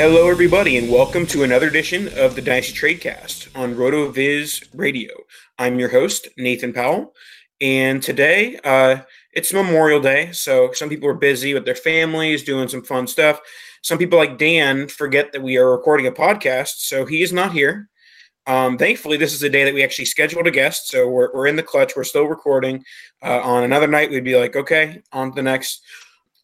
Hello, everybody, and welcome to another edition of the Dynasty Tradecast on RotoViz Radio. I'm your host, Nathan Powell, and today uh, it's Memorial Day, so some people are busy with their families doing some fun stuff. Some people, like Dan, forget that we are recording a podcast, so he is not here. Um, thankfully, this is a day that we actually scheduled a guest, so we're, we're in the clutch. We're still recording. Uh, on another night, we'd be like, okay, on to the next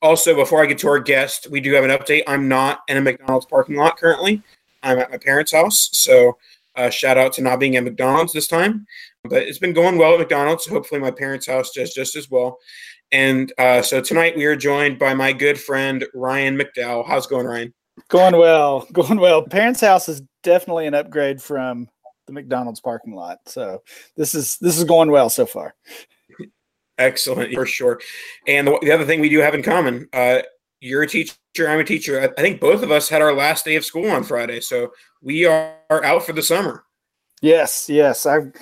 also, before I get to our guest, we do have an update. I'm not in a McDonald's parking lot currently. I'm at my parents' house. So, uh, shout out to not being at McDonald's this time. But it's been going well at McDonald's. Hopefully, my parents' house does just as well. And uh, so tonight we are joined by my good friend Ryan McDowell. How's it going, Ryan? Going well. Going well. Parents' house is definitely an upgrade from the McDonald's parking lot. So this is this is going well so far. Excellent, for sure. And the, the, other thing we do have in common, uh, you're a teacher, I'm a teacher. I, I, think both of us had our last day of school on Friday, so we are, are out for the summer. Yes, yes. I've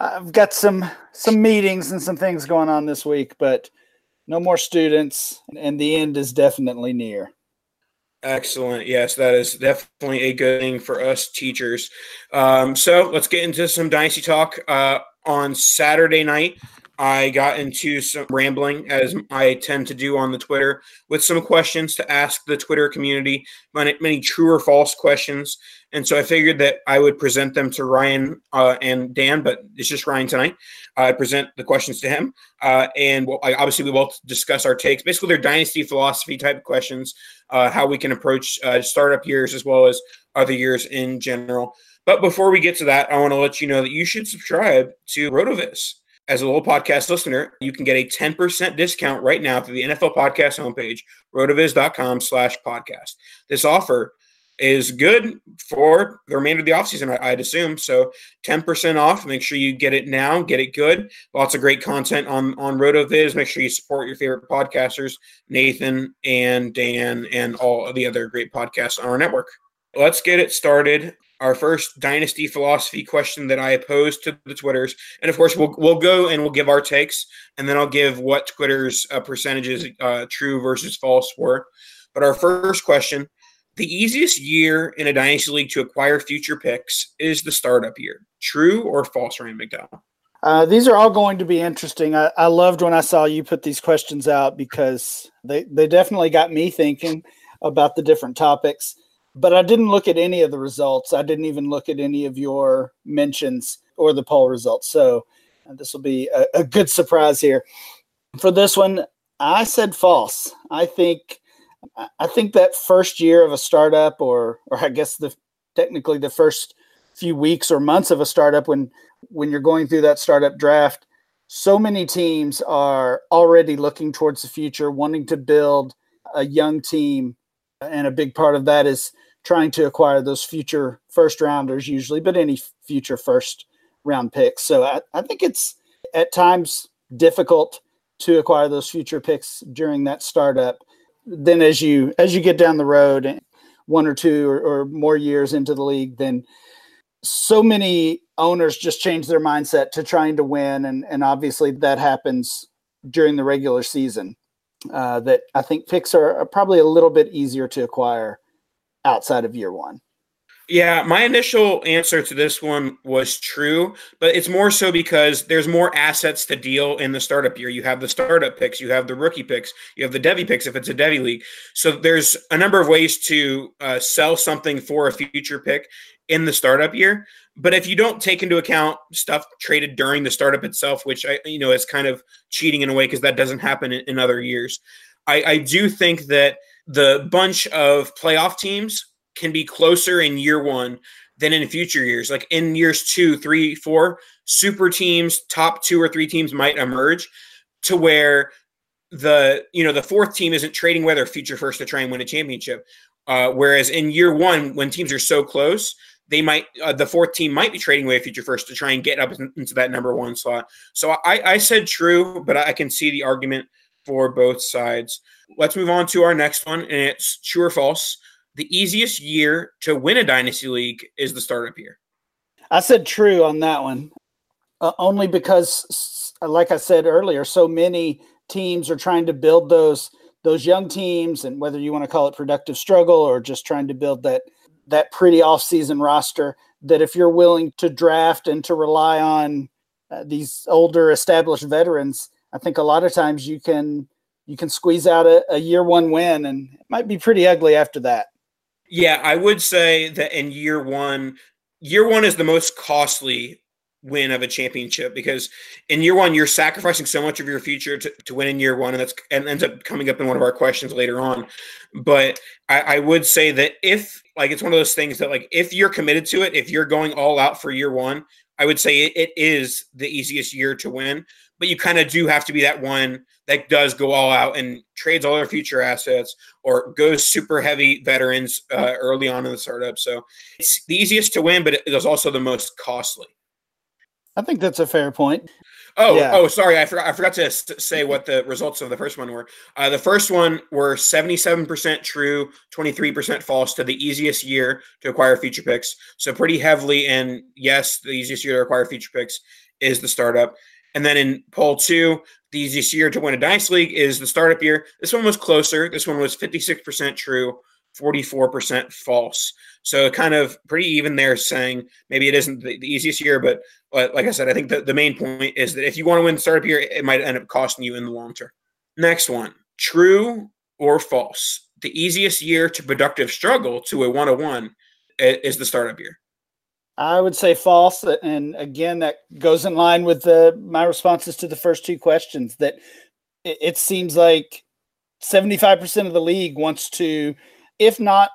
I've got some some meetings and some things going on this week, but no more students, and the end is definitely near. Excellent. Yes, that is definitely a good thing for us teachers. Um, so let's get into some dynasty talk. Uh, on Saturday night, I got into some rambling, as I tend to do on the Twitter, with some questions to ask the Twitter community, many, true or false questions. And so I figured that I would present them to Ryan uh, and Dan, but it's just Ryan tonight. I present the questions to him, uh, and I, obviously we will discuss our takes. Basically, they're dynasty philosophy type questions, uh, how we can approach uh, startup years as well as other years in general. But before we get to that, I want to let you know that you should subscribe to Rotoviz as a little podcast listener, you can get a 10% discount right now through the NFL podcast homepage, rotoviz.com slash podcast. This offer is good for the remainder of the offseason, I'd assume. So 10% off. Make sure you get it now, get it good. Lots of great content on, on RotoViz. Make sure you support your favorite podcasters, Nathan and Dan, and all of the other great podcasts on our network. Let's get it started. Our first dynasty philosophy question that I posed to the Twitters, and of course we'll we'll go and we'll give our takes, and then I'll give what Twitter's uh, percentages uh, true versus false were. But our first question the easiest year in a dynasty league to acquire future picks is the startup year. True or false, Ryan McDowell? Uh, these are all going to be interesting. I, I, loved when I saw you put these questions out because they, they definitely got me thinking about the different topics. But I didn't look at any of the results. I didn't even look at any of your mentions or the poll results. So uh, this will be a, a good surprise here. For this one, I said false. I think I think that first year of a startup, or or I guess the technically the first few weeks or months of a startup, when when you're going through that startup draft, so many teams are already looking towards the future, wanting to build a young team, and a big part of that is trying to acquire those future first rounders, usually, but any future first round picks. So I, I think it's at times difficult to acquire those future picks during that startup then as you as you get down the road one or two or, or, more years into the league then so many owners just change their mindset to trying to win and and obviously that happens during the regular season uh, that i think picks are, are probably a little bit easier to acquire outside of year one yeah, my initial answer to this one was true, but it's more so because there's more assets to deal in the startup year. You have the startup picks, you have the rookie picks, you have the Devy picks if it's a Devy league. So there's a number of ways to uh, sell something for a future pick in the startup year. But if you don't take into account stuff traded during the startup itself, which I you know is kind of cheating in a way because that doesn't happen in, in other years, I, I do think that the bunch of playoff teams can be closer in year one than in future years. Like in years two, three, four, super teams, top two or three teams might emerge to where the you know the fourth team isn't trading away their future first to try and win a championship. Uh, whereas in year one, when teams are so close, they might uh, the fourth team might be trading away a future first to try and get up into that number one slot. So I, I said true, but I can see the argument for both sides. Let's move on to our next one, and it's true or false the easiest year to win a dynasty league is the startup year. I said true on that one, uh, only because, like I said earlier, so many teams are trying to build those those young teams, and whether you want to call it productive struggle or just trying to build that that pretty off-season roster, that if you're willing to draft and to rely on uh, these older established veterans, I think a lot of times you can you can squeeze out a, a year one win, and it might be pretty ugly after that. Yeah, I would say that in year one, year one is the most costly win of a championship because in year one you're sacrificing so much of your future to, to win in year one and that's and ends up coming up in one of our questions later on but I, I would say that if like it's one of those things that like if you're committed to it if you're going all out for year one i would say it, it is the easiest year to win but you kind of do have to be that one that does go all out and trades all their future assets or goes super heavy veterans uh, early on in the startup. So it's the easiest to win, but it is also the most costly. I think that's a fair point. Oh, yeah. oh, sorry, I forgot. I forgot to say what the results of the first one were. Uh, the first one were seventy-seven percent true, twenty-three percent false to the easiest year to acquire feature picks. So pretty heavily, and yes, the easiest year to acquire feature picks is the startup. And then in poll two, the easiest year to win a dice league is the startup year. This one was closer. This one was 56% true, 44% false. So kind of pretty even there saying maybe it isn't the, the easiest year, but, but like I said, I think the, the main point is that if you want to win the startup year, it might end up costing you in the long term. Next one, true or false. The easiest year to productive struggle to a 101 is the startup year. I would say false, and again, that goes in line with the, my responses to the first two questions. That it, it seems like seventy-five percent of the league wants to, if not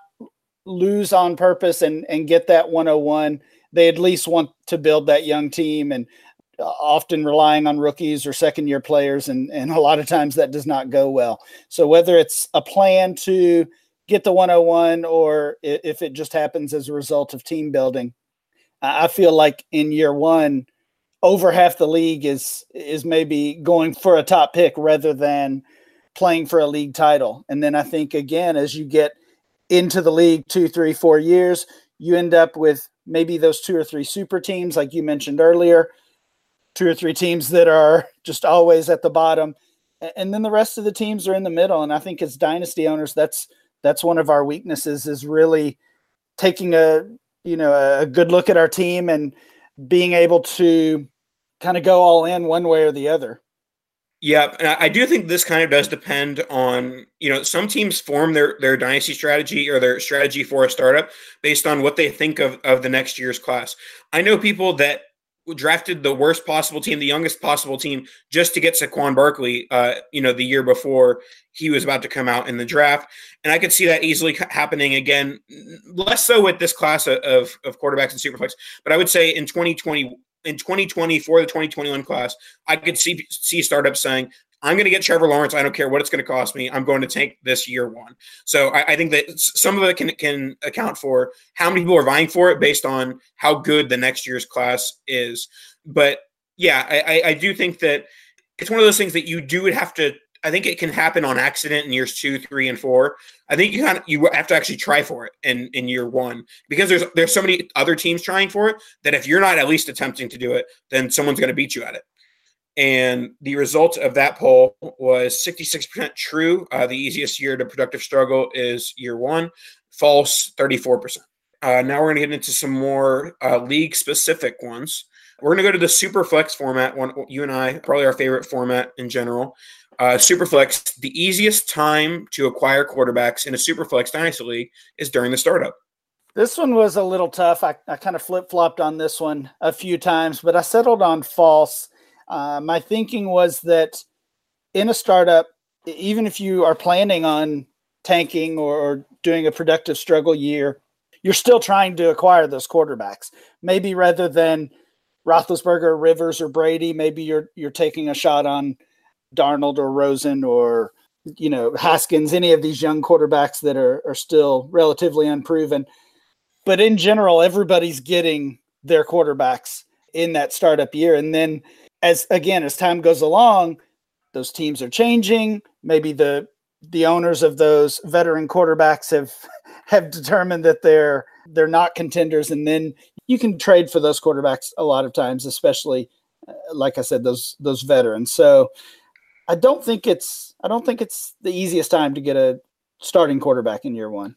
lose on purpose and and get that one hundred one, they at least want to build that young team, and uh, often relying on rookies or second-year players, and and a lot of times that does not go well. So whether it's a plan to get the 101 or if it just happens as a result of team building. I feel like in year one, over half the league is is maybe going for a top pick rather than playing for a league title. And then I think again, as you get into the league two, three, four years, you end up with maybe those two or three super teams, like you mentioned earlier, two or three teams that are just always at the bottom. And then the rest of the teams are in the middle. And I think as dynasty owners, that's that's one of our weaknesses is really taking a you know a good look at our team and being able to kind of go all in one way or the other. Yeah, and I do think this kind of does depend on you know some teams form their their dynasty strategy or their strategy for a startup based on what they think of of the next year's class. I know people that drafted the worst possible team, the youngest possible team, just to get Saquon Barkley. Uh, you know, the year before he was about to come out in the draft, and I could see that easily happening again. Less so with this class of of quarterbacks and superflex, but I would say in 2020 in 2020 for the 2021 class, I could see see startups saying, I'm going to get Trevor Lawrence. I don't care what it's going to cost me. I'm going to take this year one. So I, I, think that some of it can can account for how many people are vying for it based on how good the next year's class is. But yeah, I, I do think that it's one of those things that you do have to. I think it can happen on accident in years two, three, and four. I think you kind of you have to actually try for it in in year one because there's there's so many other teams trying for it that if you're not at least attempting to do it, then someone's going to beat you at it. And the result of that poll was 66% true. Uh, the easiest year to productive struggle is year one, false 34%. Uh, now we're going to get into some more uh, league specific ones. We're going to go to the super flex format, one you and I, probably our favorite format in general. Uh, Superflex, the easiest time to acquire quarterbacks in a Superflex Dynasty League is during the startup. This one was a little tough. I, I kind of flip flopped on this one a few times, but I settled on false. Uh, my thinking was that in a startup, even if you are planning on tanking or, doing a productive struggle year, you're still trying to acquire those quarterbacks. Maybe rather than Roethlisberger, Rivers, or Brady, maybe you're you're taking a shot on Darnold or Rosen or you know Haskins, any of these young quarterbacks that are are still relatively unproven. But in general, everybody's getting their quarterbacks in that startup year, and then as again as time goes along, those teams are changing. Maybe the the owners of those veteran quarterbacks have have determined that they're they're not contenders, and then you can trade for those quarterbacks a lot of times, especially uh, like I said, those those veterans. So I don't think it's I don't think it's the easiest time to get a starting quarterback in year one.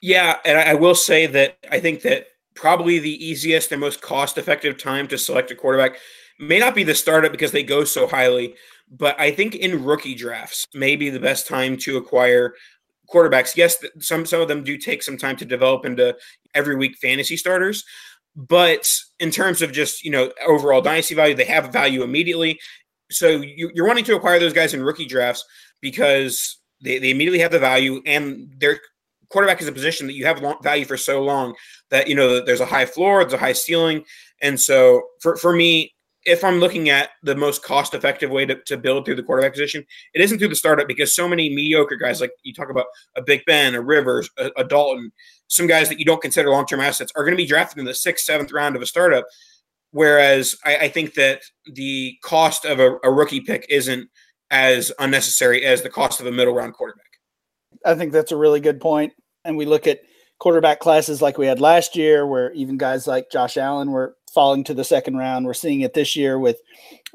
Yeah, and I will say that I think that probably the easiest and most cost effective time to select a quarterback may not be the startup because they go so highly, but I think in rookie drafts, maybe the best time to acquire quarterbacks. Yes, some some of them do take some time to develop into every week fantasy starters, but in terms of just you know overall dynasty value, they have value immediately. So you, are wanting to acquire those guys in rookie drafts because they, they immediately have the value and their quarterback is a position that you have long, value for so long that you know there's a high floor, there's a high ceiling, and so for for me, if I'm looking at the most cost effective way to, to build through the quarterback position, it isn't through the startup because so many mediocre guys, like you talk about a Big Ben, a Rivers, a, a Dalton, some guys that you don't consider long term assets are going to be drafted in the sixth, seventh round of a startup. Whereas I, I think that the cost of a, a rookie pick isn't as unnecessary as the cost of a middle round quarterback. I think that's a really good point. And we look at quarterback classes like we had last year, where even guys like Josh Allen were falling to the second round. We're seeing it this year with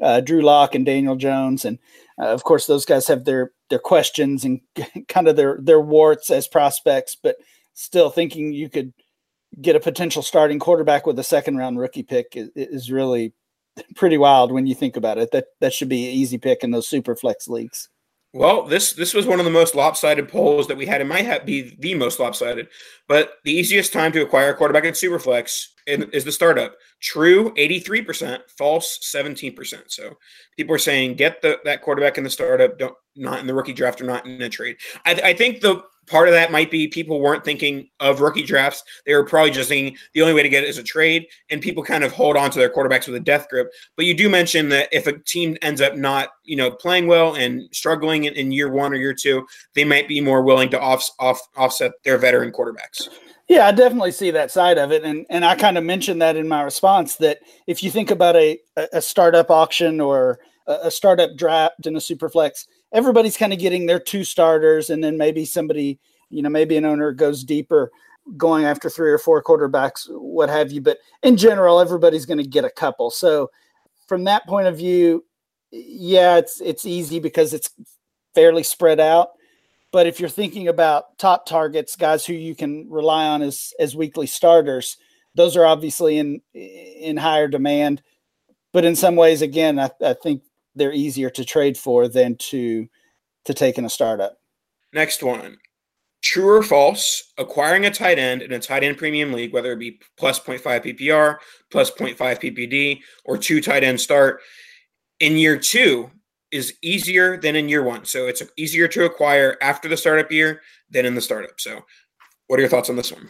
uh, Drew Lock and Daniel Jones, and uh, of course those guys have their their questions and kind of their their warts as prospects, but still thinking you could get a potential starting quarterback with a second round rookie pick is, is really pretty wild when you think about it. That that should be an easy pick in those super flex leagues. Well, this this was one of the most lopsided polls that we had. It might have be the most lopsided, but the easiest time to acquire a quarterback in Superflex is the startup. True, eighty three percent. False, seventeen percent. So people are saying get the that quarterback in the startup, don't not in the rookie draft or not in a trade. I, I think the part of that might be people weren't thinking of rookie drafts. They were probably just thinking the only way to get it is a trade, and people kind of hold on to their quarterbacks with a death grip. But you do mention that if a team ends up not, you know, playing well and struggling in, in year one or year two, they might be more willing to off, off offset their veteran quarterbacks. Yeah, I definitely see that side of it, and and I kind of mentioned that in my response that if you think about a a startup auction or a startup draft and a super flex, everybody's kind of getting their two starters, and then maybe somebody, you know, maybe an owner goes deeper, going after three or four quarterbacks, what have you. But in general, everybody's going to get a couple. So from that point of view, yeah, it's it's easy because it's fairly spread out. But if you're thinking about top targets, guys who you can rely on as as weekly starters, those are obviously in in higher demand. But in some ways, again, I, I think they're easier to trade for than to to take in a startup. Next one. True or false, acquiring a tight end in a tight end premium league, whether it be plus 0.5 PPR, plus 0.5 PPD, or two tight end start, in year two is easier than in year one. So it's easier to acquire after the startup year than in the startup. So, what are your thoughts on this one?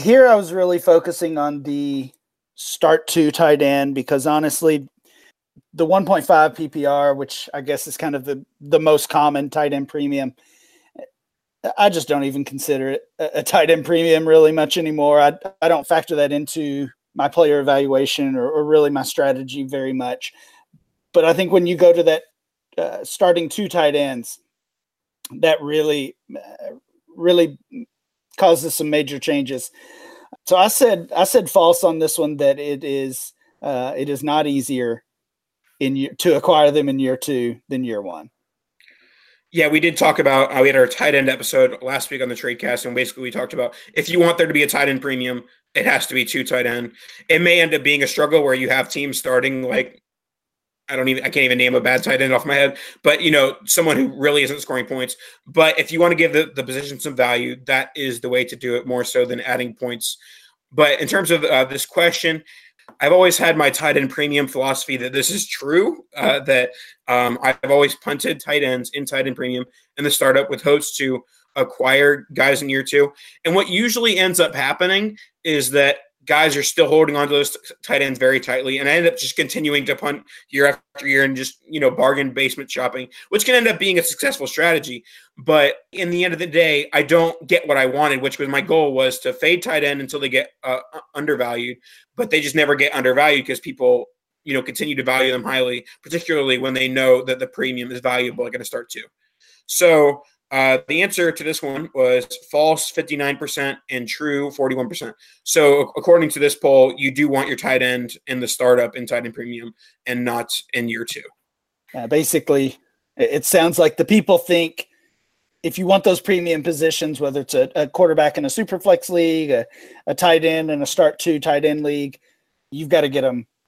Here, I was really focusing on the start two tight end because honestly, the 1.5 PPR, which I guess is kind of the, the most common tight end premium, I just don't even consider it a, tight end premium really much anymore. I, I don't factor that into my player evaluation or, or really my strategy very much. But I think when you go to that uh, starting two tight ends, that really, uh, really causes some major changes. So I said I said false on this one that it is uh, it is not easier in year to acquire them in year two than year one. Yeah, we did talk about uh, we had our tight end episode last week on the trade cast, and basically we talked about if you want there to be a tight end premium, it has to be two tight end. It may end up being a struggle where you have teams starting like I don't even I can't even name a bad tight end off my head, but you know, someone who really isn't scoring points. But if you want to give the, the position some value, that is the way to do it more so than adding points. But in terms of uh, this question, I've always had my tight end premium philosophy that this is true. Uh, that um, I've always punted tight ends in tight end premium in the startup with hopes to acquire guys in year two. And what usually ends up happening is that guys are still holding on to those tight ends very tightly. And I end up just continuing to punt year after year and just, you know, bargain basement shopping, which can end up being a successful strategy. But in the end of the day, I don't get what I wanted, which was my goal was to fade tight end until they get uh, undervalued, but they just never get undervalued because people, you know, continue to value them highly, particularly when they know that the premium is valuable, and going to start to. So uh, the answer to this one was false 59% and true 41%. So, according to this poll, you do want your tight end in the startup in tight end premium and not in year two. Uh, basically, it sounds like the people think if you want those premium positions, whether it's a, a quarterback in a super flex league, a, a tight end in a start two tight end league, you've got to get them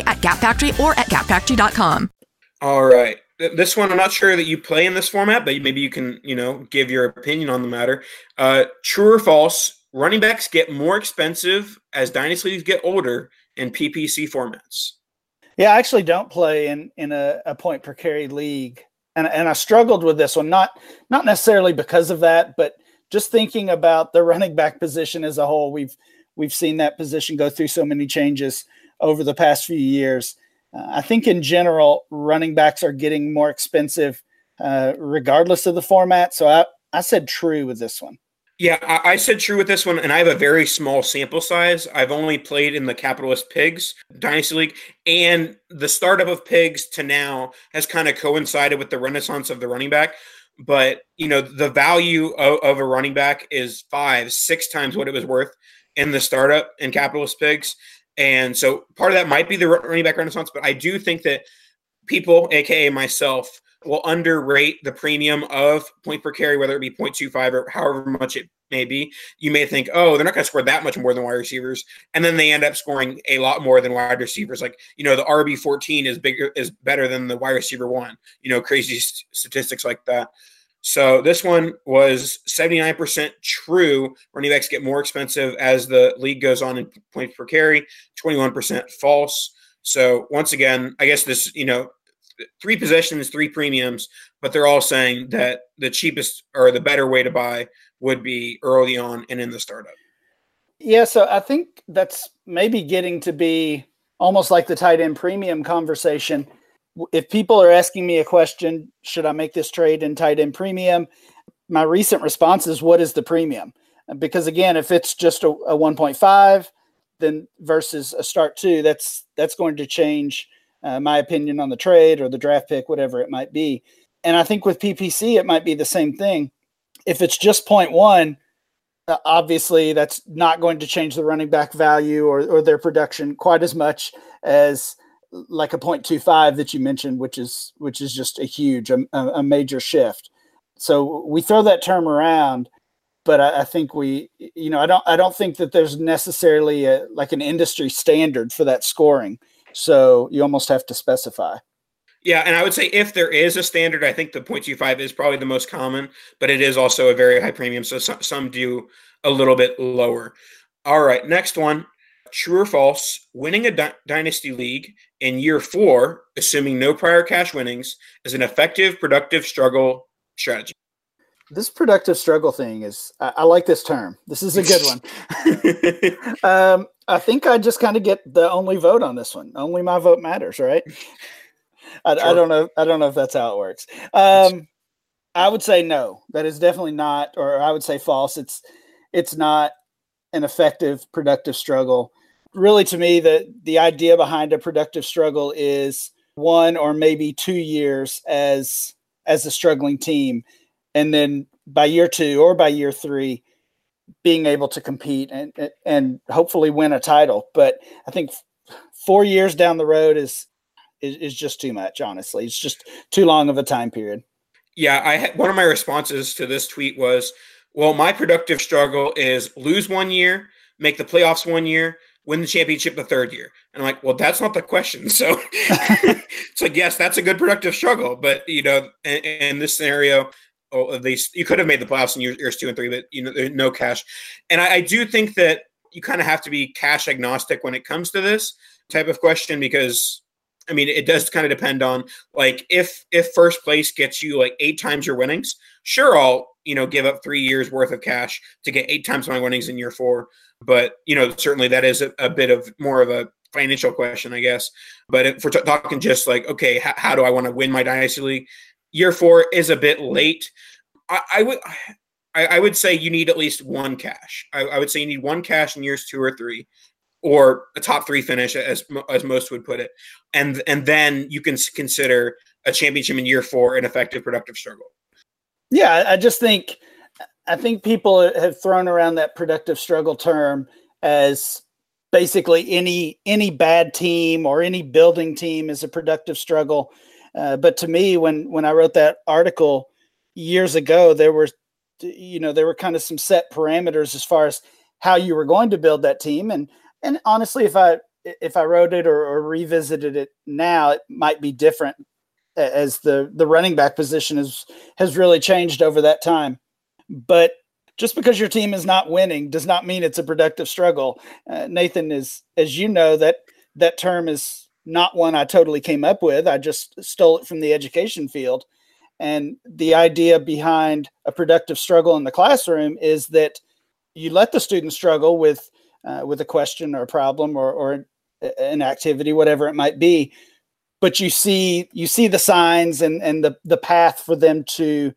at Gap Factory or at gapfactory.com. All right. This one, I'm not sure that you play in this format, but maybe you can, you know, give your opinion on the matter. Uh, true or false? Running backs get more expensive as dynasty leagues get older in PPC formats. Yeah, I actually don't play in in a, a point per carry league, and and I struggled with this one. Not not necessarily because of that, but just thinking about the running back position as a whole. We've we've seen that position go through so many changes over the past few years. Uh, I think in general, running backs are getting more expensive, uh, regardless of the format. So I I said true with this one. Yeah, I, I, said true with this one, and I have a very small sample size. I've only played in the Capitalist Pigs Dynasty League, and the startup of Pigs to now has kind of coincided with the renaissance of the running back. But you know, the value of, of a running back is five, six times what it was worth in the startup in Capitalist Pigs, and so part of that might be the running back renaissance. But I do think that people, aka myself, will underrate the premium of point per carry, whether it be 0.25 or however much it may be. You may think, oh, they're not going to score that much more than wide receivers, and then they end up scoring a lot more than wide receivers. Like you know, the RB 14 is bigger is better than the wide receiver one. You know, crazy st- statistics like that. So this one was 79% true. Running backs get more expensive as the league goes on in points per carry, 21% false. So once again, I guess this, you know, three possessions, three premiums, but they're all saying that the cheapest or the better way to buy would be early on and in the startup. Yeah, so I think that's maybe getting to be almost like the tight end premium conversation if people are asking me a question, should I make this trade in tight end premium? My recent response is, what is the premium? Because again, if it's just a, a 1.5, then versus a start two, that's that's going to change uh, my opinion on the trade or the draft pick, whatever it might be. And I think with PPC, it might be the same thing. If it's just 0.1, uh, obviously that's not going to change the running back value or, or their production quite as much as like a 0.25 that you mentioned, which is which is just a huge, a, a major shift. So we throw that term around, but I, I, think we, you know, I don't I don't think that there's necessarily a, like an industry standard for that scoring. So you almost have to specify. Yeah, and I would say if there is a standard, I think the 0.25 is probably the most common, but it is also a very high premium. So some, some do a little bit lower. All right, next one true or false, winning a dynasty league in year four, assuming no prior cash winnings, is an effective, productive struggle strategy. This productive struggle thing is, I, I like this term. This is a good one. um, I think I just kind of get the only vote on this one. Only my vote matters, right? I, sure. I, don't know. I don't know if that's how it works. Um, I would say no. That is definitely not, or I would say false. It's it's not an effective productive struggle really to me the the idea behind a productive struggle is one or maybe two years as as a struggling team. And then by year two or by year three being able to compete and and hopefully win a title. But i think four years down the road is is, is just too much honestly. It's just too long of a time period. Yeah i had one of my responses to this tweet was well my productive struggle is lose one year make the playoffs one year win the championship the third year. And I'm like, well, that's not the question. So it's like, yes, that's a good productive struggle. But, you know, in, in this scenario, oh, at least you could have made the playoffs in years, years two and three, but, you know, no cash. And I, I do think that you kind of have to be cash agnostic when it comes to this type of question because I mean, it does kind of depend on like if if first place gets you like eight times your winnings, sure, I'll you know give up three years worth of cash to get eight times my winnings in year four. But you know, certainly that is a, a bit of more of a financial question, I guess. But if we're t- talking just like, okay, h- how do I want to win my dynasty league? Year four is a bit late. I, I would. I, I, would say you need at least one cash. I, I would say you need one cash in years two or three, or a top three finish, as as most would put it, and and then you can consider a championship in year four an effective productive struggle. Yeah, I just think I think people have thrown around that productive struggle term as basically any any bad team or any building team is a productive struggle. Uh, but to me, when when I wrote that article years ago, there were you know there were kind of some set parameters as far as how you were going to build that team, and and honestly, if I if I wrote it or, or revisited it now, it might be different as the the running back position has has really changed over that time. But just because your team is not winning does not mean it's a productive struggle. Uh, Nathan is, as you know, that that term is not one I totally came up with. I just stole it from the education field. And the idea behind a productive struggle in the classroom is that you let the student struggle with uh, with a question or a problem or, or an activity, whatever it might be, but you see you see the signs and and the the path for them to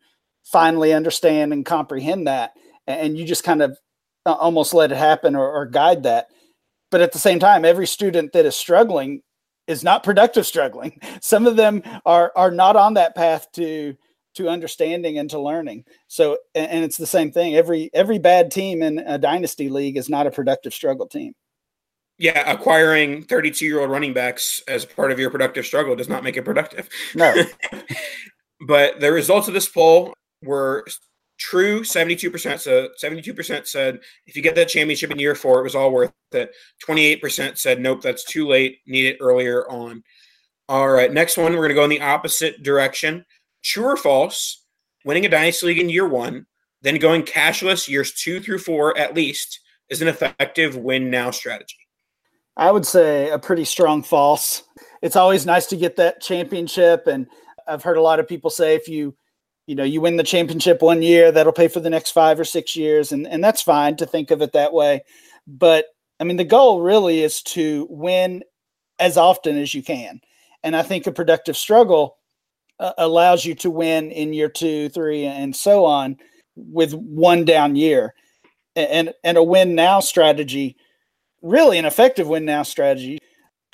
finally understand and comprehend that and you just kind of uh, almost let it happen or, or guide that. But at the same time every student that is struggling is not productive struggling. Some of them are are not on that path to to understanding and to learning. So and it's the same thing. Every every bad team in a dynasty league is not a productive struggle team. Yeah acquiring 32 year old running backs as part of your productive struggle does not make it productive. No. But the results of this poll were true 72%. So 72% said if you get that championship in year four, it was all worth it. 28% said nope, that's too late, need it earlier on. All right, next one, we're going to go in the opposite direction. True or false, winning a Dynasty League in year one, then going cashless years two through four at least is an effective win now strategy. I would say a pretty strong false. It's always nice to get that championship. And I've heard a lot of people say if you you know you win the championship one year that'll pay for the next five or six years and and that's fine to think of it that way. But i mean the goal really is to win as often as you can. And i think a productive struggle uh, allows you to win in year two three and so on with one down year. And and a win now strategy really an effective win now strategy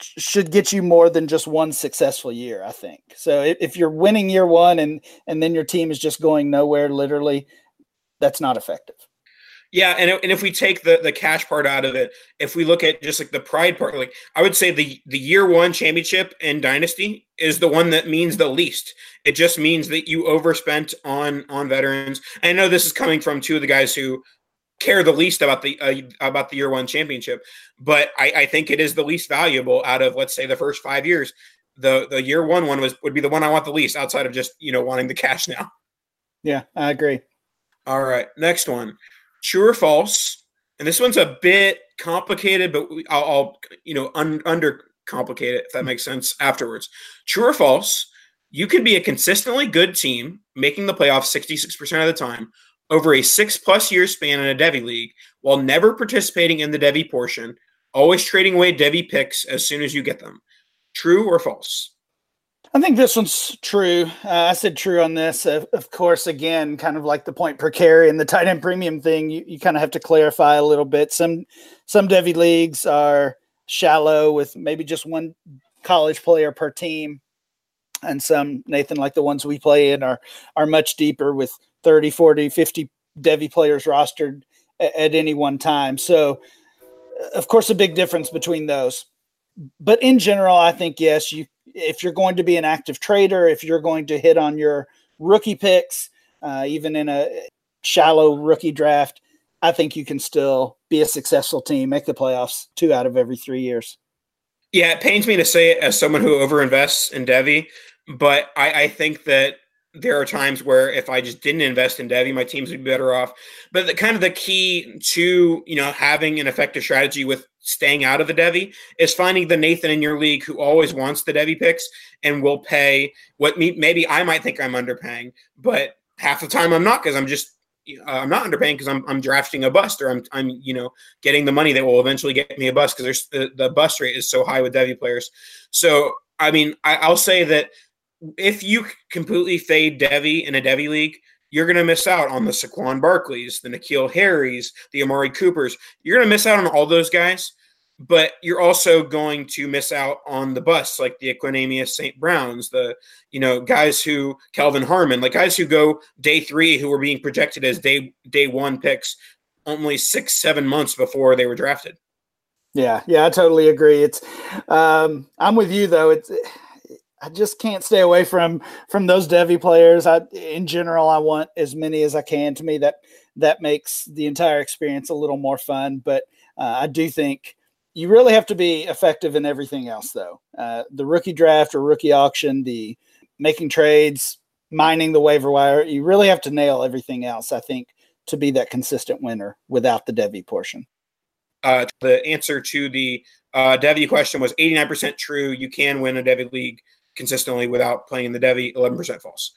should get you more than just one successful year i think. So if if you're winning year one and and then your team is just going nowhere literally that's not effective. Yeah and, and if we take the the cash part out of it if we look at just like the pride part like i would say the the year one championship in dynasty is the one that means the least. It just means that you overspent on on veterans. I know this is coming from two of the guys who care the least about the uh, about the year one championship. But I, I think it is the least valuable out of let's say the first five years. The the year one one was would be the one I want the least outside of just you know wanting the cash now. Yeah, I agree. All right, next one, true or false? And this one's a bit complicated, but I'll, I'll you know un, under complicate it if that makes sense afterwards. True or false? You can be a consistently good team, making the playoffs 66% of the time, over a six plus year span in a Devy league while never participating in the Devy portion, always trading away Devy picks as soon as you get them. True or false? I think this one's true. Uh, I said true on this. Uh, of course, again, kind of like the point per carry and the tight end premium thing, you, you kind of have to clarify a little bit. Some some Devy leagues are shallow with maybe just one college player per team, and some Nathan, like the ones we play in, are are much deeper with 30, 40, 50 Devy players rostered at, at any one time. So, uh, of course, a big difference between those. But in general, I think yes, you if you're going to be an active trader, if you're going to hit on your rookie picks, uh, even in a shallow rookie draft, I think you can still be a successful team, make the playoffs two out of every three years. Yeah, it pains me to say it as someone who overinvests in Devy, but I, I think that there are times where if I just didn't invest in Devy, my teams would be better off. But the kind of the key to you know having an effective strategy with staying out of the Devy is finding the Nathan in your league who always wants the Devy picks and will pay what me maybe I might think I'm underpaying, but half the time I'm not because I'm just uh, I'm not underpaying because I'm I'm drafting a bust or I'm I'm you know getting the money that will eventually get me a bust because there's the, the bust rate is so high with Devy players. So I mean I, I'll say that if you completely fade Devy in a Devy league, you're going to miss out on the Saquon Barkleys, the N'Keal Harrys, the Amari Coopers. You're going to miss out on all those guys, but you're also going to miss out on the busts like the Equanimeous St. Browns, the you know guys who Kelvin Harmon, like guys who go day three who were being projected as day day one picks only six seven months before they were drafted. Yeah, yeah, I totally agree. It's um, I'm with you though. It's I just can't stay away from from those Devy players. I in general I want as many as I can. To me that that makes the entire experience a little more fun. But uh, I do think you really have to be effective in everything else, though. Uh, the rookie draft or rookie auction, the making trades, mining the waiver wire. You really have to nail everything else. I think to be that consistent winner without the Devy portion. Uh, the answer to the uh, Devy question was 89% true. You can win a Devy league consistently without playing in the Devy, 11% false.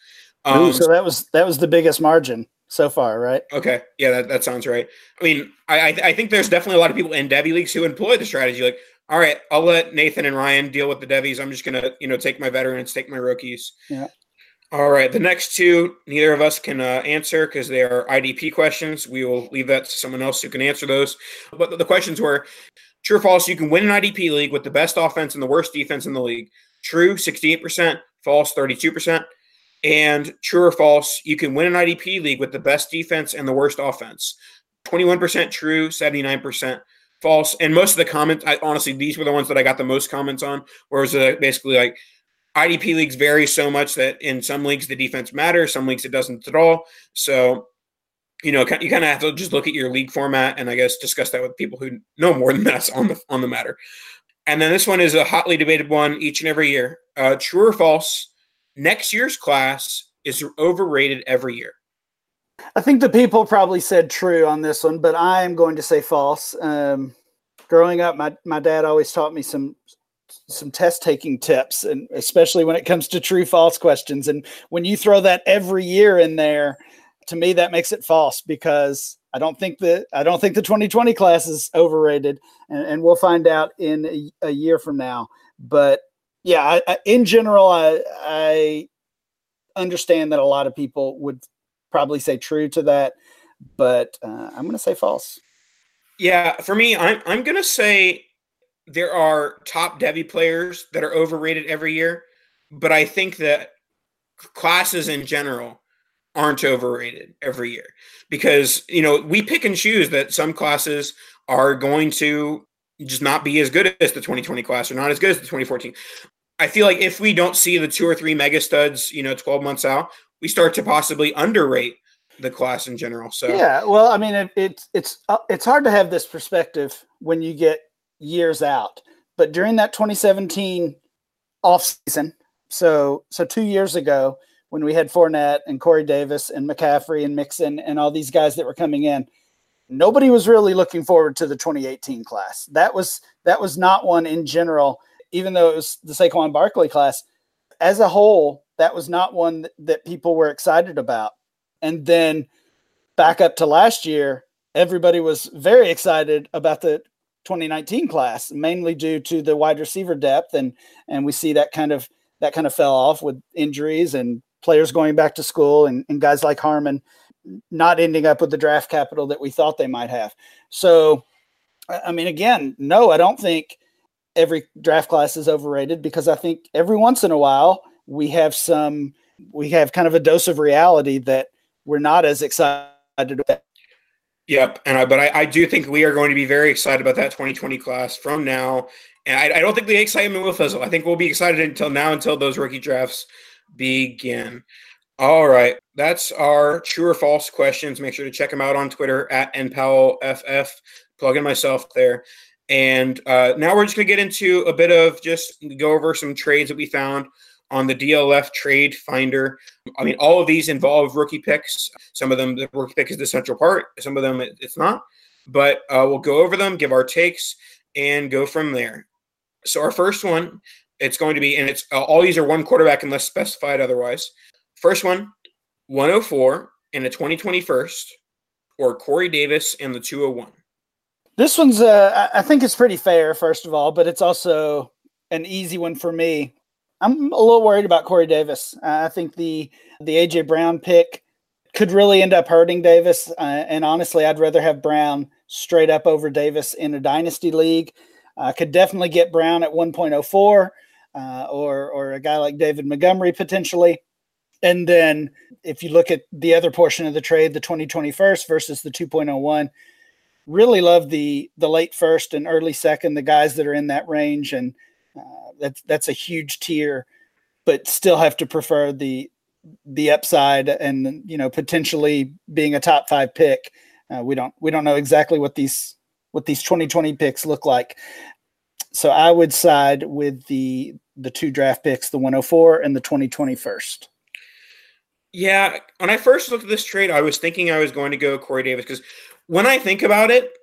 Um, Ooh, so that was that was the biggest margin so far, right? Okay, yeah, that, that sounds right. I mean, I I think there's definitely a lot of people in Devy leagues who employ the strategy like, all right, I'll let Nathan and Ryan deal with the Devies. I'm just gonna you know take my veterans, take my rookies. Yeah. All right, the next two, neither of us can uh, answer because they are IDP questions. We will leave that to someone else who can answer those. But the, the questions were true or false, you can win an IDP league with the best offense and the worst defense in the league. True, 68%, false, 32%. And true or false, you can win an IDP league with the best defense and the worst offense. 21% true, 79% false. And most of the comments, I, honestly, these were the ones that I got the most comments on, where it was uh, basically like, IDP leagues vary so much that in some leagues the defense matters, some leagues it doesn't at all. So, you know, you kind of have to just look at your league format and I guess discuss that with people who know more than us on the on the matter. And then this one is a hotly debated one each and every year. Uh, true or false? Next year's class is overrated every year. I think the people probably said true on this one, but I am going to say false. Um, growing up, my, my dad always taught me some some test taking tips, and especially when it comes to true false questions. And when you throw that every year in there, to me that makes it false because I don't think that I don't think the 2020 class is overrated, and, and we'll find out in a, a year from now. But yeah, I, I, in general, I, I understand that a lot of people would probably say true to that, but uh, I'm going to say false. Yeah, for me, I'm I'm going to say there are top Devy players that are overrated every year, but I think that classes in general aren't overrated every year because you know we pick and choose that some classes are going to just not be as good as the 2020 class or not as good as the 2014 I feel like if we don't see the two or three mega studs, you know, 12 months out, we start to possibly underrate the class in general. So yeah, well, I mean, it, it's it's uh, it's hard to have this perspective when you get years out, but during that 2017 off season, so so two years ago when we had Fournette and Corey Davis and McCaffrey and Mixon and all these guys that were coming in, nobody was really looking forward to the 2018 class. That was that was not one in general even though it was the Saquon Barkley class, as a whole, that was not one that, people were excited about. And then back up to last year, everybody was very excited about the 2019 class, mainly due to the wide receiver depth, and and we see that kind of that kind of fell off with injuries and players going back to school, and, and guys like Harmon not ending up with the draft capital that we thought they might have. So, I mean, again, no, I don't think every draft class is overrated because I think every once in a while we have some we have kind of a dose of reality that we're not as excited about. Yep, and I but I, I do think we are going to be very excited about that 2020 class from now. And I, I don't think the excitement will fizzle. I think we'll be excited until now until those rookie drafts begin. All right, that's our true or false questions. Make sure to check them out on Twitter at npowellff. Plug in myself there. And uh, now we're just going to get into a bit of just go over some trades that we found on the DLF Trade Finder. I mean, all of these involve rookie picks. Some of them, the rookie pick is the central part. Some of them, it's not. But uh, we'll go over them, give our takes, and go from there. So our first one, it's going to be, and it's uh, all these are one quarterback unless specified otherwise. First one, 104 and a 2020 first, or Corey Davis and the 201. This one's, uh, I think it's pretty fair, first of all, but it's also an easy one for me. I'm a little worried about Corey Davis. Uh, I think the the AJ Brown pick could really end up hurting Davis, uh, and honestly, I'd rather have Brown straight up over Davis in a dynasty league. I could definitely get Brown at 1.04, uh, or or a guy like David Montgomery potentially. And then if you look at the other portion of the trade, the 2021st versus the 2.01, really love the the late first and early second, the guys that are in that range, and uh, that's that's a huge tier. But still have to prefer the the upside and you know potentially being a top five pick. Uh, we don't we don't know exactly what these what these 2020 picks look like. So I would side with the the two draft picks, the 104 and the 2021st. Yeah, when I first looked at this trade, I was thinking I was going to go Corey Davis because when I think about it,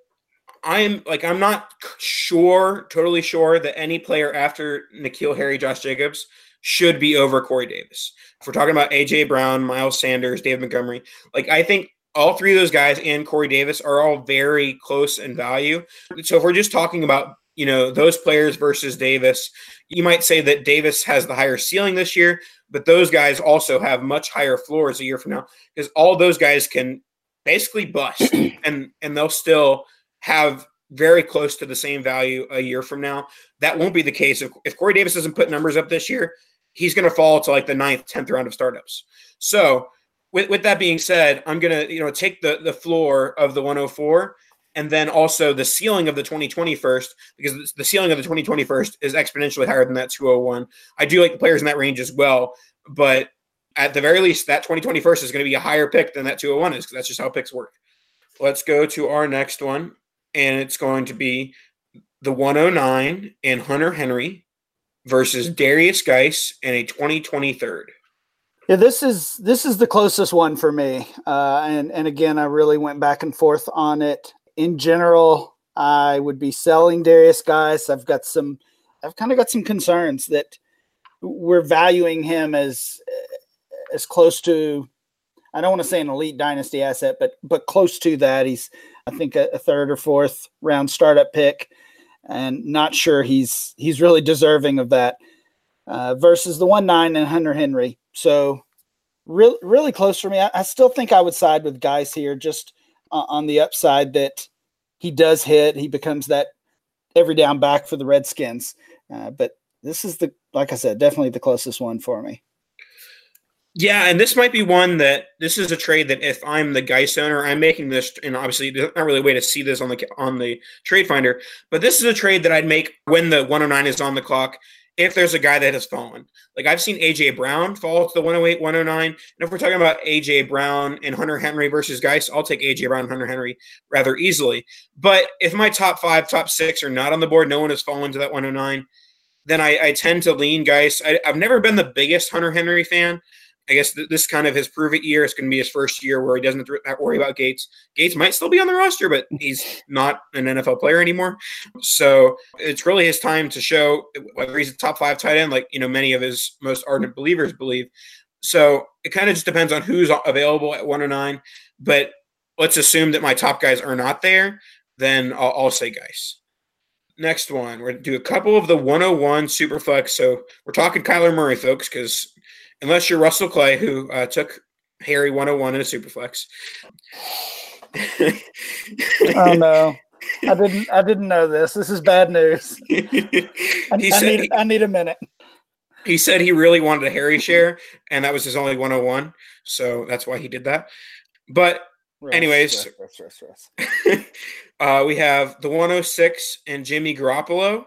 I'm like I'm not sure, totally sure that any player after N'Keal Harry, Josh Jacobs should be over Corey Davis. If we're talking about AJ Brown, Miles Sanders, David Montgomery, like I think all three of those guys and Corey Davis are all very close in value. So if we're just talking about you know those players versus Davis, you might say that Davis has the higher ceiling this year, but those guys also have much higher floors a year from now because all those guys can basically bust and and they'll still have very close to the same value a year from now. That won't be the case if, if Corey Davis doesn't put numbers up this year. He's going to fall to like the ninth, tenth round of startups. So, with, with that being said, I'm going to you know take the the floor of the 104 and then also the ceiling of the 2020 first, because the ceiling of the 2020 first is exponentially higher than that 201. I do like the players in that range as well, but at the very least, that 2020 first is going to be a higher pick than that 201 is because that's just how picks work. Let's go to our next one, and it's going to be the 109 and Hunter Henry versus Derrius Guice and a 2020 third. Yeah, this is this is the closest one for me, uh, and and again, I really went back and forth on it. In general, I would be selling Derrius Guice. I've got some, I've kind of got some concerns that we're valuing him as as close to I don't want to say an elite dynasty asset, but but close to that. He's I think a, a, third or fourth round startup pick, and not sure he's he's really deserving of that. Uh, versus the one nine and Hunter Henry, so really really close for me. I, I still think I would side with Guice here, just on the upside that he does hit, he becomes that every down back for the Redskins. Uh, but this is the like I said, definitely the closest one for me. Yeah, and this might be one that this is a trade that if I'm the Guice owner, I'm making this, and obviously there's not really a way to see this on the on the trade finder, but this is a trade that I'd make when the 109 is on the clock. If there's a guy that has fallen, like I've seen AJ Brown fall to the 108, 109, and if we're talking about AJ Brown and Hunter Henry versus Guice, I'll take AJ Brown and Hunter Henry rather easily. But if my top five, top six are not on the board, no one has fallen to that 109, then I, I tend to lean Guice. I, I've never been the biggest Hunter Henry fan I guess th- this kind of his prove it year. It's going to be his first year where he doesn't have to worry about Gates. Gates might still be on the roster, but he's not an NFL player anymore. So it's really his time to show whether he's a top five tight end, like you know many of his most ardent believers believe. So it kind of just depends on who's available at 109. But let's assume that my top guys are not there. Then I'll, I'll say Guice. Next one, we're going to do a couple of the 101 Superflex. So we're talking Kyler Murray, folks, because unless you're Russell Clay, who uh, took Harry 101 in a superflex. oh no. I didn't I didn't know this. This is bad news. I, I, need, he, I need a minute. He said he really wanted a Harry share, and that was his only 101. So that's why he did that. But anyways, uh, we have the 106 and Jimmy Garoppolo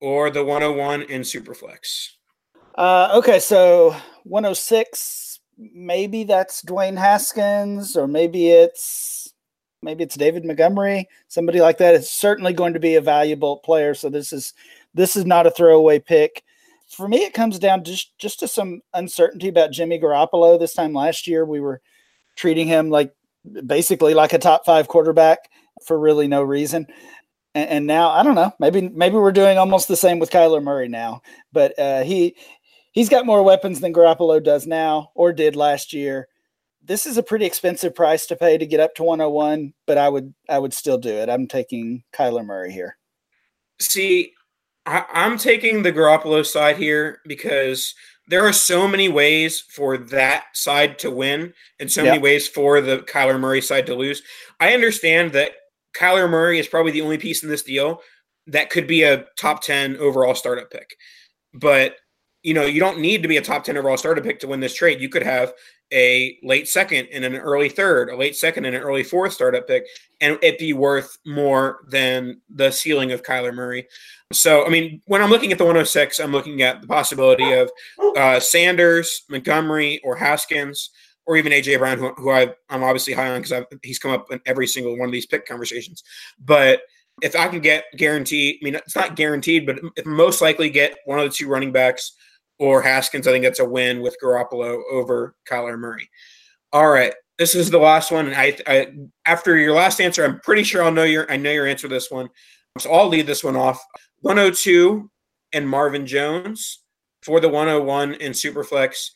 or the 101 in Superflex. Uh, okay, so 106, maybe that's Dwayne Haskins, or maybe it's maybe it's David Montgomery, somebody like that. It's certainly going to be a valuable player. So this is this is not a throwaway pick. For me, it comes down just just to some uncertainty about Jimmy Garoppolo. This time last year, we were treating him like basically like a top five quarterback for really no reason. And, now I don't know. Maybe maybe we're doing almost the same with Kyler Murray now. But uh, he he's got more weapons than Garoppolo does now or did last year. This is a pretty expensive price to pay to get up to 101, but I would I would still do it. I'm taking Kyler Murray here. See, I, am taking the Garoppolo side here because there are so many ways for that side to win and so many ways for the Kyler Murray side to lose. I understand that Kyler Murray is probably the only piece in this deal that could be a top 10 overall startup pick. But you know, you don't need to be a top 10 overall starter pick to win this trade. You could have a late second and an early third, a late second and an early fourth startup pick, and it be worth more than the ceiling of Kyler Murray. So, I mean, when I'm looking at the 106, I'm looking at the possibility of uh, Sanders, Montgomery, or Haskins, or even AJ Brown, who, who I, am obviously high on because he's come up in every single one of these pick conversations. But if I can get guaranteed, I mean, it's not guaranteed, but most likely get one of the two running backs or Haskins. I think that's a win with Garoppolo over Kyler Murray. All right, this is the last one. And I, I, after your last answer, I'm pretty sure I'll know your I know your answer to this one. So I'll lead this one off. 102 and Marvin Jones for the 101 in Superflex.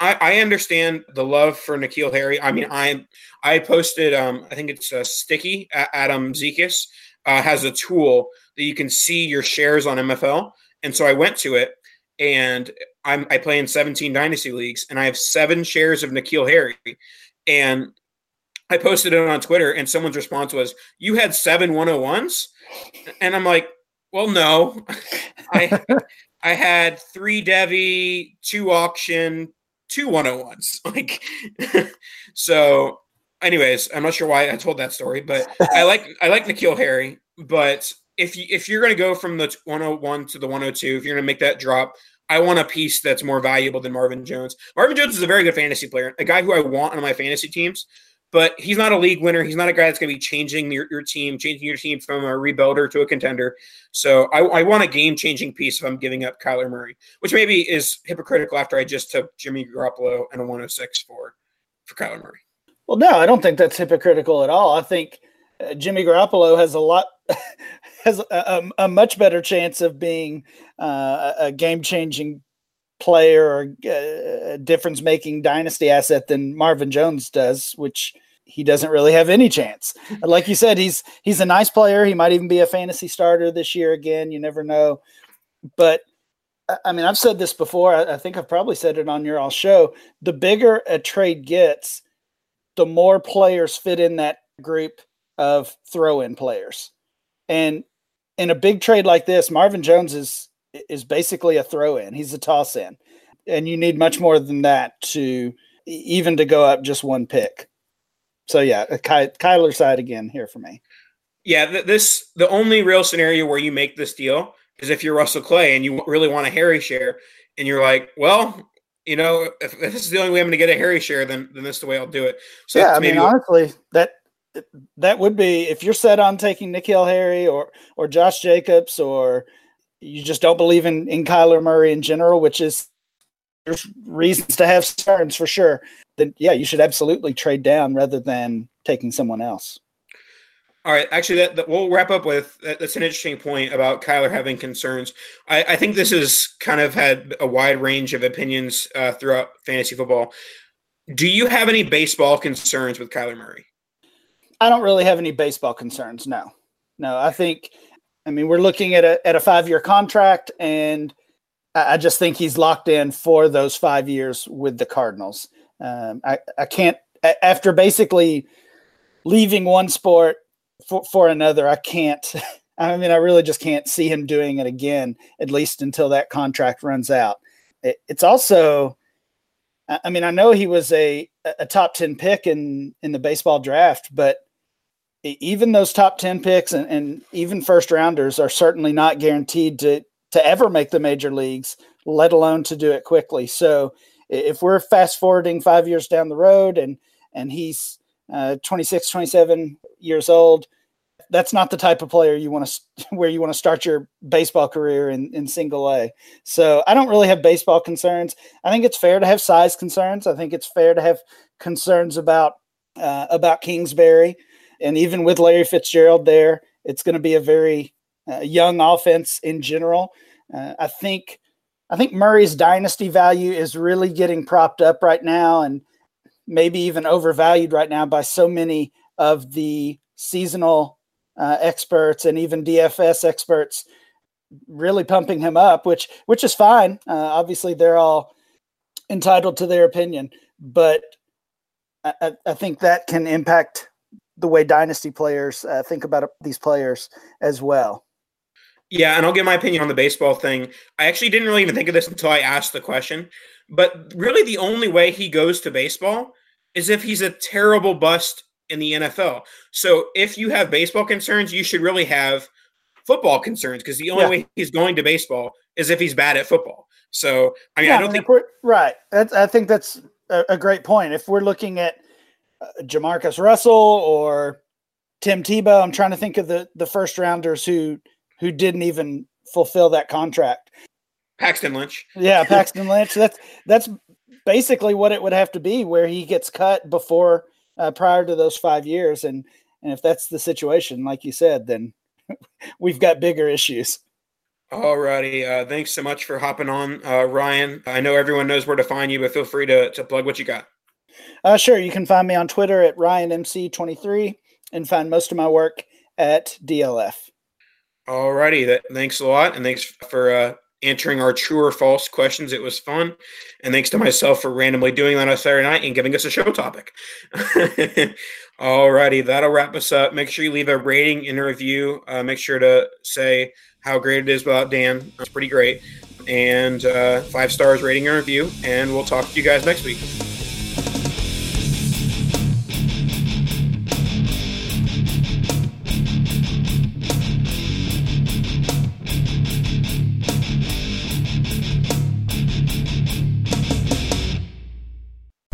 I, I understand the love for N'Keal Harry. I mean, I I posted um, I think it's a sticky Adam Zekis uh, has a tool that you can see your shares on MFL, and so I went to it and I'm, I play in 17 dynasty leagues, and I have seven shares of N'Keal Harry, and I posted it on Twitter, and someone's response was, "You had seven 101s," and I'm like, "Well, no, I I had three Devy, two auction, two 101s." Like, so anyways, I'm not sure why I told that story, but I like I like N'Keal Harry. But if you if you're going to go from the 101 to the 102, if you're going to make that drop, I want a piece that's more valuable than Marvin Jones. Marvin Jones is a very good fantasy player, a guy who I want on my fantasy teams, but he's not a league winner. He's not a guy that's going to be changing your, your team, changing your team from a rebuilder to a contender. So I, I want a game changing piece if I'm giving up Kyler Murray, which maybe is hypocritical after I just took Jimmy Garoppolo and a 106 for for Kyler Murray. Well, no, I don't think that's hypocritical at all. I think uh, Jimmy Garoppolo has a lot has a, a, much better chance of being uh, a game changing player or uh, difference making dynasty asset than Marvin Jones does, which he doesn't really have any chance. Like you said, he's he's a nice player. He might even be a fantasy starter this year again. You never know. But I mean, I've said this before. I, I think I've probably said it on your all show. The bigger a trade gets, the more players fit in that group of throw in players. And in a big trade like this, Marvin Jones is is basically a throw in. He's a toss in. And you need much more than that to even to go up just one pick. So yeah, Ky- Kyler side again here for me. Yeah, th- this the only real scenario where you make this deal is if you're Russell Clay and you really want a Harry share, and you're like, well, you know, if, if this is the only way I'm going to get a Harry share, then then this is the way I'll do it. So yeah, I mean, honestly, that that would be if you're set on taking N'Keal Harry or or Josh Jacobs or you just don't believe in in Kyler Murray in general, which is there's reasons to have concerns for sure. Then yeah, you should absolutely trade down rather than taking someone else. All right, actually, that, that, we'll wrap up with that, that's an interesting point about Kyler having concerns. I, I, think this has kind of had a wide range of opinions uh, throughout fantasy football. Do you have any baseball concerns with Kyler Murray? I don't really have any baseball concerns. No, no. I think, I mean, we're looking at a at a five year contract, and I, I, just think he's locked in for those five years with the Cardinals. Um, I I can't after basically leaving one sport for for another. I can't. I mean, I really just can't see him doing it again, at least until that contract runs out. It, it's also I mean, I know he was a a top ten pick in in the baseball draft, but even those top ten picks and, and even first rounders are certainly not guaranteed to to ever make the major leagues, let alone to do it quickly. So if we're fast forwarding five years down the road and and he's uh, 26, 27 years old, that's not the type of player you want to where you want to start your baseball career in, in single A. So I don't really have baseball concerns. I think it's fair to have size concerns. I think it's fair to have concerns about uh, about Kingsbury, and even with Larry Fitzgerald there, it's going to be a very uh, young offense in general. Uh, I think I think Murray's dynasty value is really getting propped up right now, and maybe even overvalued right now by so many of the seasonal uh, experts and even DFS experts really pumping him up, which which is fine. Uh, obviously, they're all entitled to their opinion, but I, I think that can impact the way dynasty players uh, think about these players as well. Yeah, and I'll give my opinion on the baseball thing. I actually didn't really even think of this until I asked the question. But really, the only way he goes to baseball is if he's a terrible bust in the NFL. So if you have baseball concerns, you should really have football concerns because the only yeah. way he's going to baseball is if he's bad at football. So I mean, yeah, I don't think right. That's, I think that's a, a, great point. If we're looking at uh, Jamarcus Russell or Tim Tebow, I'm trying to think of the the first rounders who who didn't even fulfill that contract. Paxton Lynch. Yeah, Paxton Lynch. That's that's basically what it would have to be, where he gets cut before uh, prior to those five years. And and if that's the situation, like you said, then we've got bigger issues. Alrighty, uh, thanks so much for hopping on, uh, Ryan. I know everyone knows where to find you, but feel free to, to plug what you got. Uh, sure, you can find me on Twitter at RyanMC23 and find most of my work at DLF. Alrighty, that, thanks a lot, and thanks for uh, answering our true or false questions. It was fun. And thanks to myself for randomly doing that on Saturday night and giving us a show topic. Alrighty, that'll wrap us up. Make sure you leave a rating and a review. Uh, make sure to say how great it is without Dan. It's pretty great. And uh, five stars rating and review. And we'll talk to you guys next week.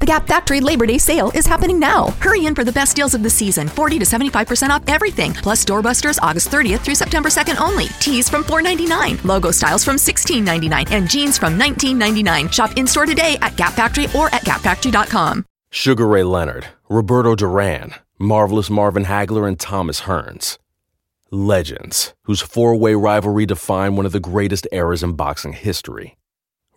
The Gap Factory Labor Day sale is happening now. Hurry in for the best deals of the season 40 to 75% off everything, plus doorbusters August 30th through September 2nd only. Tees from $4.99, logo styles from $16.99, and jeans from $19.99. Shop in store today at Gap Factory or at gapfactory.com. Sugar Ray Leonard, Roberto Duran, Marvelous Marvin Hagler, and Thomas Hearns. Legends, whose four way rivalry defined one of the greatest eras in boxing history.